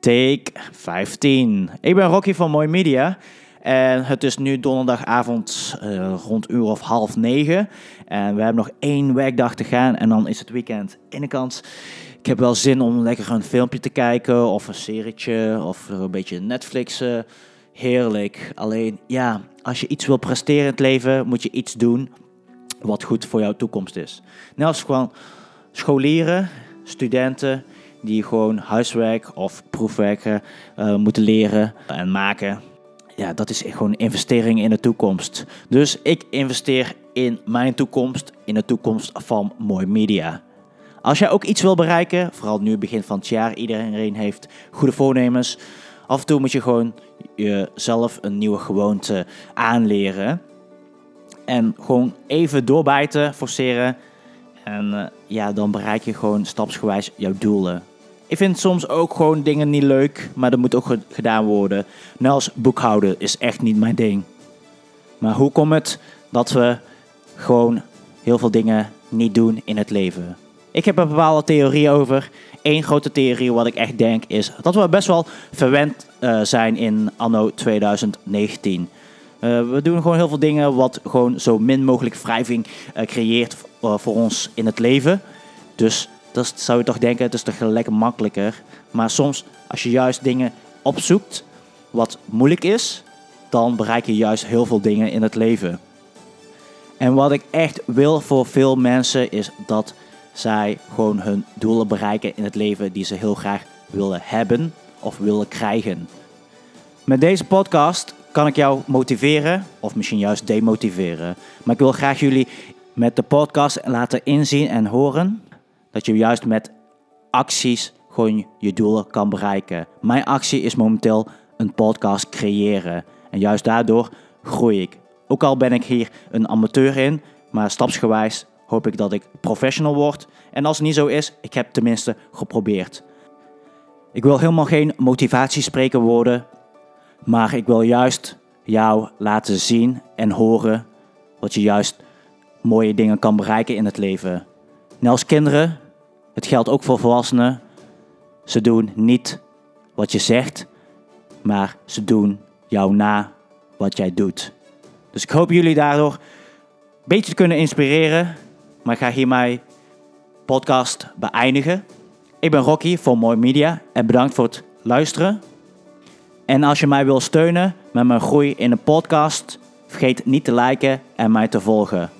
Take 15. Ik ben Rocky van Mooi Media. En het is nu donderdagavond uh, rond uur of half negen. En we hebben nog één werkdag te gaan en dan is het weekend in de kant. Ik heb wel zin om lekker een filmpje te kijken of een serietje of een beetje Netflixen. Heerlijk. Alleen ja, als je iets wil presteren in het leven, moet je iets doen wat goed voor jouw toekomst is. Net als gewoon scholieren, studenten die gewoon huiswerk of proefwerken uh, moeten leren en maken. Ja, dat is gewoon investering in de toekomst. Dus ik investeer in mijn toekomst, in de toekomst van Mooi Media. Als jij ook iets wil bereiken, vooral nu begin van het jaar, iedereen heeft goede voornemens. Af en toe moet je gewoon jezelf een nieuwe gewoonte aanleren. En gewoon even doorbijten, forceren. En uh, ja, dan bereik je gewoon stapsgewijs jouw doelen. Ik vind soms ook gewoon dingen niet leuk, maar dat moet ook gedaan worden. Net als boekhouden is echt niet mijn ding. Maar hoe komt het dat we gewoon heel veel dingen niet doen in het leven? Ik heb een bepaalde theorie over. Eén grote theorie wat ik echt denk is dat we best wel verwend uh, zijn in anno 2019. Uh, we doen gewoon heel veel dingen wat gewoon zo min mogelijk wrijving uh, creëert voor ons in het leven. Dus dat zou je toch denken, het is toch lekker makkelijker. Maar soms, als je juist dingen opzoekt wat moeilijk is, dan bereik je juist heel veel dingen in het leven. En wat ik echt wil voor veel mensen is dat zij gewoon hun doelen bereiken in het leven die ze heel graag willen hebben of willen krijgen. Met deze podcast kan ik jou motiveren of misschien juist demotiveren. Maar ik wil graag jullie met de podcast laten inzien en horen dat je juist met acties gewoon je doelen kan bereiken. Mijn actie is momenteel een podcast creëren. En juist daardoor groei ik. Ook al ben ik hier een amateur in, maar stapsgewijs hoop ik dat ik professional word. En als het niet zo is, ik heb tenminste geprobeerd. Ik wil helemaal geen motivatiespreker worden, maar ik wil juist jou laten zien en horen dat je juist mooie dingen kan bereiken in het leven. Net als kinderen, het geldt ook voor volwassenen. Ze doen niet wat je zegt, maar ze doen jou na wat jij doet. Dus ik hoop jullie daardoor een beetje te kunnen inspireren. Maar ik ga hier mijn podcast beëindigen. Ik ben Rocky voor Mooi Media en bedankt voor het luisteren. En als je mij wil steunen met mijn groei in de podcast, vergeet niet te liken en mij te volgen.